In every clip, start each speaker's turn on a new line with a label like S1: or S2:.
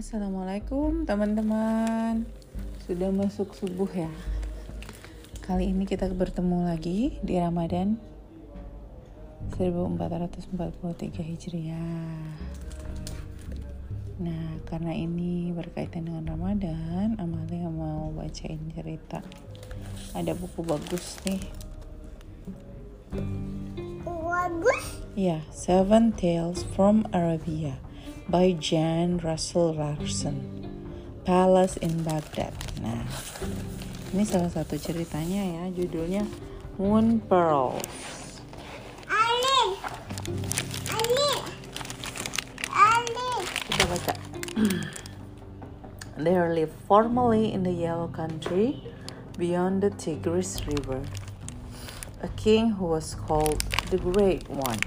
S1: Assalamualaikum teman-teman. Sudah masuk subuh ya. Kali ini kita bertemu lagi di Ramadan 1443 Hijriah. Nah karena ini berkaitan dengan Ramadan Amalia mau bacain cerita. Ada buku bagus nih.
S2: Bagus.
S1: Ya, Seven Tales from Arabia by Jan Russell Larson. Palace in Baghdad. Nah, ini salah satu ceritanya ya, judulnya Moon Pearls.
S2: Ali. Ali. Ali.
S1: Kita baca. There lived formerly in the Yellow Country beyond the Tigris River a king who was called the Great One.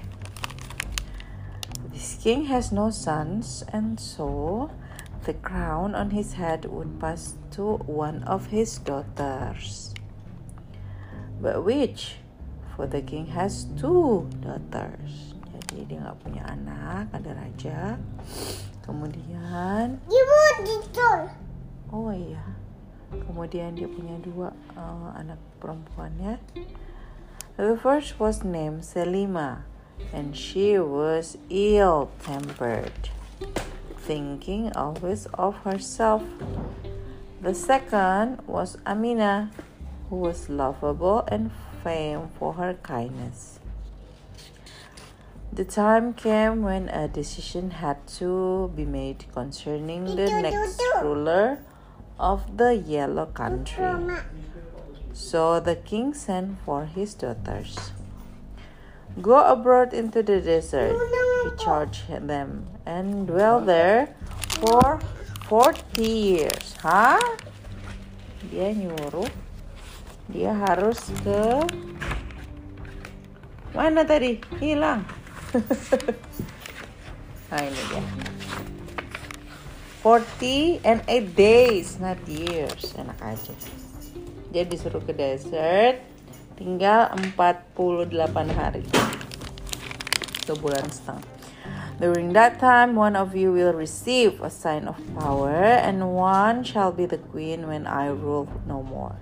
S1: King has no sons, and so the crown on his head would pass to one of his daughters. But which? For the king has two daughters. Jadi dia nggak punya anak, ada raja. Kemudian,
S2: Ibu
S1: oh iya, kemudian dia punya dua uh, anak perempuannya. The first was named Selima, and she was ill tempered, thinking always of herself. The second was Amina, who was lovable and famed for her kindness. The time came when a decision had to be made concerning the next ruler of the Yellow Country. So the king sent for his daughters. Go abroad into the desert, he charged them, and dwell there for 40 years. Hah? Dia nyuruh dia harus ke mana tadi? Hilang. nah ini dia. 40 and 8 days, not years. Enak aja dia disuruh ke desert tinggal 48 hari sebulan setengah During that time, one of you will receive a sign of power, and one shall be the queen when I rule no more.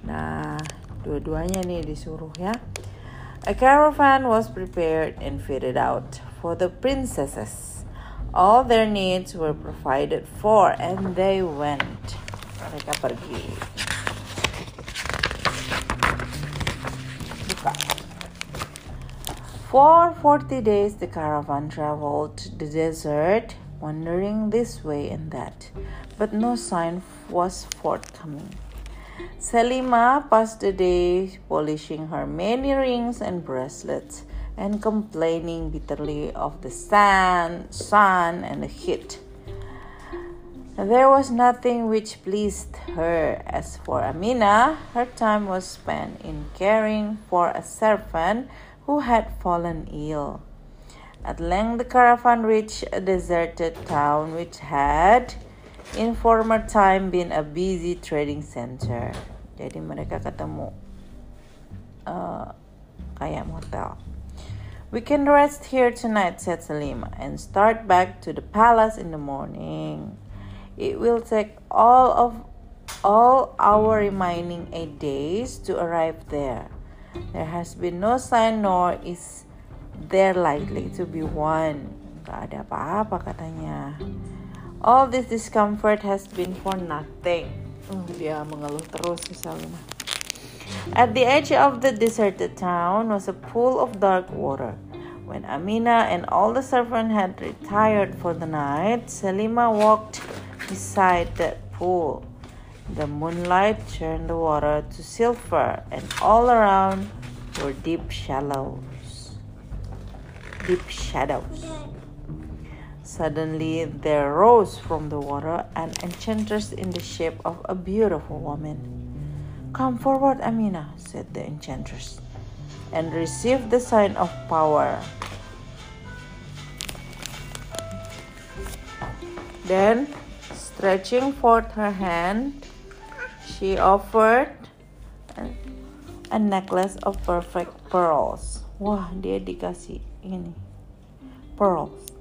S1: Nah, dua-duanya nih disuruh ya. A caravan was prepared and fitted out for the princesses. All their needs were provided for, and they went. Mereka pergi. For 40 days, the caravan traveled the desert, wandering this way and that, but no sign was forthcoming. Selima passed the day polishing her many rings and bracelets and complaining bitterly of the sun, sun and the heat. There was nothing which pleased her. As for Amina, her time was spent in caring for a servant who had fallen ill. At length, the caravan reached a deserted town which had, in former time, been a busy trading center. Jadi mereka ketemu uh, kayak motel. We can rest here tonight, said Salima, and start back to the palace in the morning. It will take all of all our remaining eight days to arrive there. There has been no sign nor is there likely to be one. Gak ada apa-apa katanya. All this discomfort has been for nothing. Uh, dia mengeluh terus misalnya. At the edge of the deserted town was a pool of dark water. When Amina and all the servants had retired for the night, Selima walked beside that pool. The moonlight turned the water to silver, and all around were deep shallows. Deep shadows. Suddenly there rose from the water an enchantress in the shape of a beautiful woman. Come forward, Amina, said the enchantress, and receive the sign of power. Then, stretching forth her hand, she offered a, necklace of perfect pearls. Wah, dia dikasih ini pearls.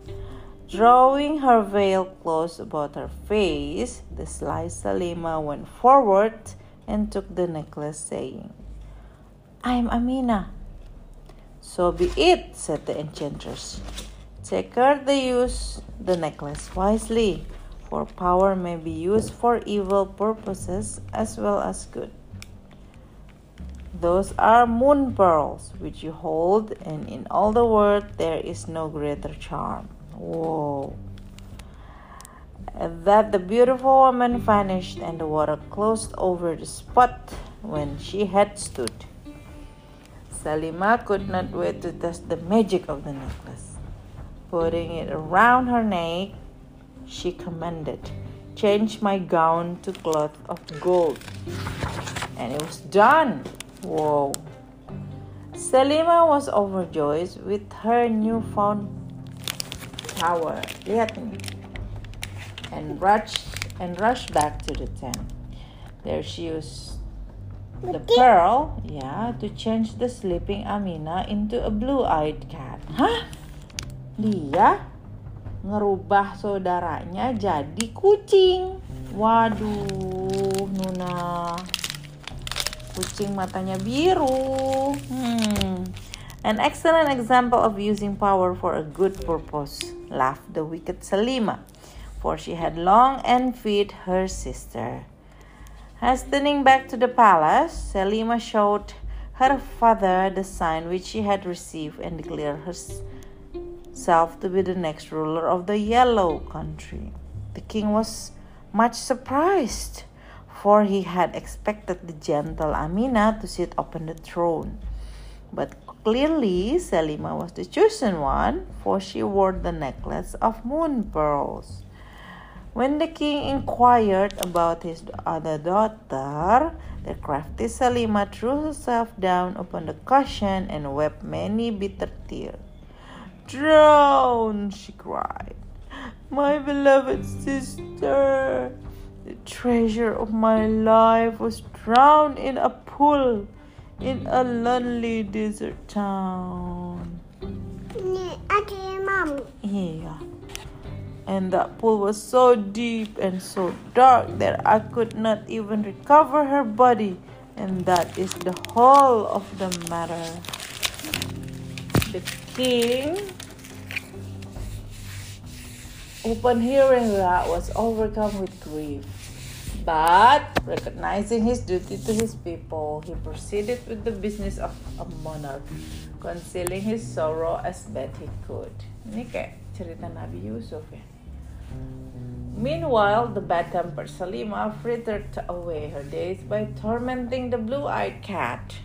S1: Drawing her veil close about her face, the sly Salima went forward and took the necklace, saying, I am Amina. So be it, said the enchantress. Take care to use the necklace wisely, for power may be used for evil purposes as well as good. Those are moon pearls which you hold, and in all the world there is no greater charm. Whoa. At that the beautiful woman vanished, and the water closed over the spot when she had stood. Salima could not wait to test the magic of the necklace. Putting it around her neck, she commanded, Change my gown to cloth of gold. And it was done. Whoa. Selima was overjoyed with her newfound power. Lihat nih. And rushed and rushed back to the tent. There she used the pearl, yeah, to change the sleeping Amina into a blue-eyed cat. Hah? Dia ngerubah saudaranya jadi kucing. Waduh, Nuna. Kucing matanya biru. Hmm. An excellent example of using power for a good purpose, laughed the wicked Salima, for she had long envied her sister. Hastening back to the palace, Salima showed her father the sign which she had received and declared herself to be the next ruler of the yellow country. The king was much surprised, for he had expected the gentle Amina to sit upon the throne. But clearly, Selima was the chosen one, for she wore the necklace of moon pearls. When the king inquired about his other daughter, the crafty Selima threw herself down upon the cushion and wept many bitter tears. Drown, she cried, my beloved sister. The treasure of my life was drowned in a pool in a lonely desert town.
S2: Okay, mom.
S1: Yeah. And that pool was so deep and so dark that I could not even recover her body. And that is the whole of the matter. The king, upon hearing that, was overcome with grief. But recognizing his duty to his people, he proceeded with the business of a monarch, concealing his sorrow as best he could. Ini kayak cerita Nabi Yusuf ya. Meanwhile, the bad-tempered Salima frittered away her days by tormenting the blue-eyed cat.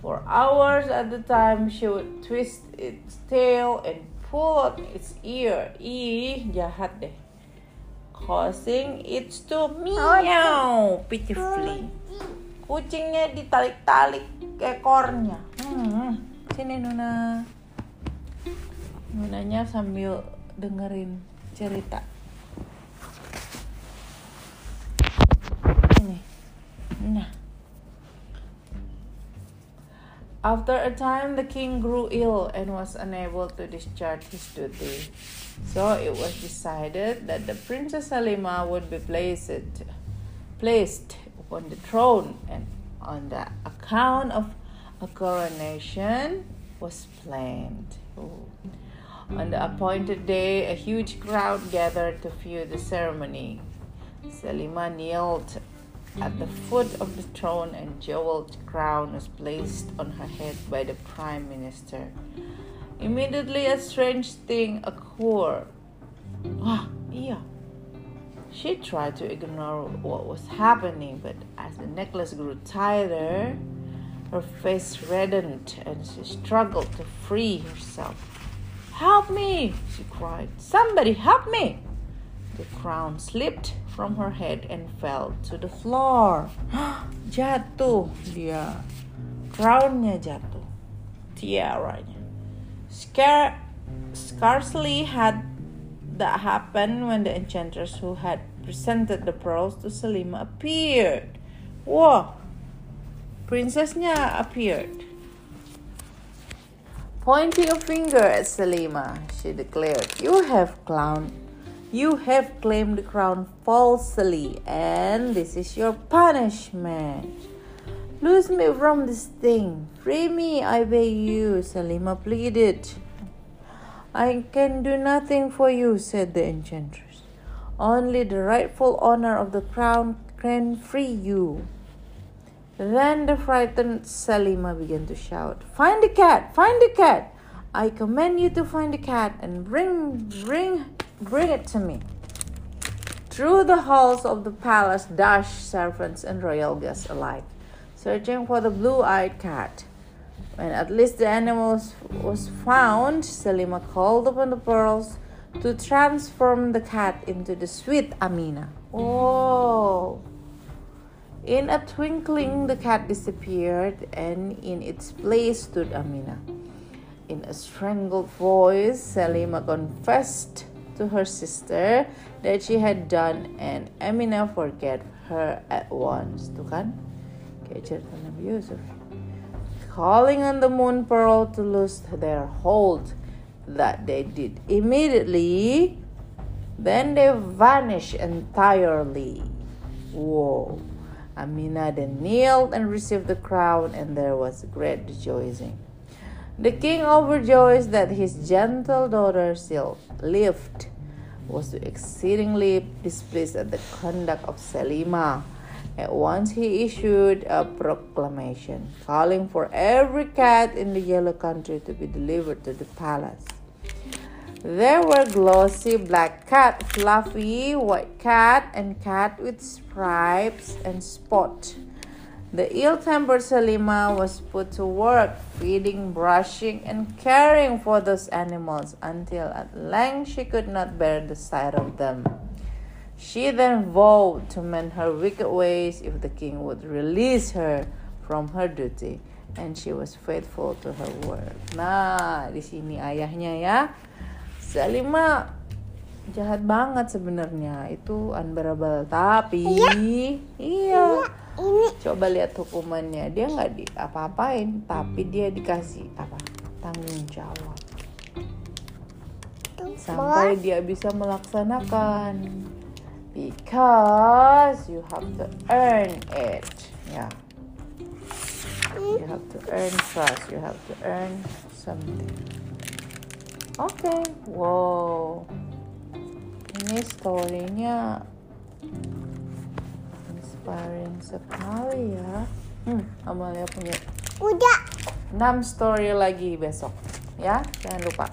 S1: For hours at a time, she would twist its tail and pull out its ear. Ih, jahat deh. Causing it to meow pitifully. Kucingnya ditalik-talik ekornya. Hmm, sini Nuna. Nunanya sambil dengerin cerita. Ini. Nah. After a time, the king grew ill and was unable to discharge his duty. So it was decided that the Princess Salima would be placed, placed upon the throne, and on the account of a coronation was planned. Ooh. On the appointed day, a huge crowd gathered to view the ceremony. Salima kneeled at the foot of the throne, and jeweled crown was placed on her head by the prime minister. Immediately, a strange thing occurred. Ah, yeah. She tried to ignore what was happening, but as the necklace grew tighter, her face reddened and she struggled to free herself. Help me! she cried. Somebody help me! The crown slipped from her head and fell to the floor. jatuh dia. Crownnya jatuh. Tiaranya. Scar- scarcely had that happened when the enchantress who had presented the pearls to Selima appeared. Wah, princessnya appeared. pointing a finger at Selima, she declared, You have clown you have claimed the crown falsely, and this is your punishment. Loose me from this thing. Free me, I beg you, Salima pleaded. I can do nothing for you, said the enchantress. Only the rightful owner of the crown can free you. Then the frightened Salima began to shout, Find the cat! Find the cat! I command you to find the cat and bring, bring, bring it to me. Through the halls of the palace dashed servants and royal guests alike, searching for the blue-eyed cat. When at least the animal was found, Selima called upon the pearls to transform the cat into the sweet Amina. Oh! In a twinkling, the cat disappeared, and in its place stood Amina. In a strangled voice, Selima confessed to her sister that she had done, and Amina forgave her at once. Tuh kan? Kayak cerita Nabi Yusuf. Calling on the moon pearl to loose their hold, that they did immediately. Then they vanished entirely. Whoa. Amina then kneeled and received the crown, and there was great rejoicing. The king, overjoyed that his gentle daughter still lived, was exceedingly displeased at the conduct of Selima. At once he issued a proclamation calling for every cat in the yellow country to be delivered to the palace. There were glossy black cat, fluffy white cat, and cat with stripes and spot. The ill-tempered Selima was put to work feeding, brushing, and caring for those animals until at length she could not bear the sight of them. She then vowed to mend her wicked ways if the king would release her from her duty, and she was faithful to her word. Nah, di sini ayahnya ya Salima jahat banget sebenarnya. Itu unbearable. Tapi iya, iya. Ini. coba lihat hukumannya. Dia nggak di apa-apain tapi dia dikasih apa? Tanggung jawab. Sampai dia bisa melaksanakan. Because you have to earn it. Ya. Yeah. you have to earn trust. You have to earn something. Oke, okay. wow. Ini storynya inspiring sekali ya. Hmm, Amalia punya.
S2: Udah.
S1: 6 story lagi besok, ya. Jangan lupa.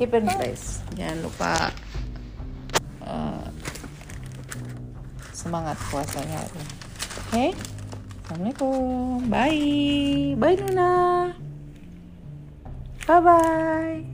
S1: Keep in place. Jangan lupa uh, semangat puasanya. Oke. Okay? Assalamualaikum. Bye. Bye Nuna. Bye bye.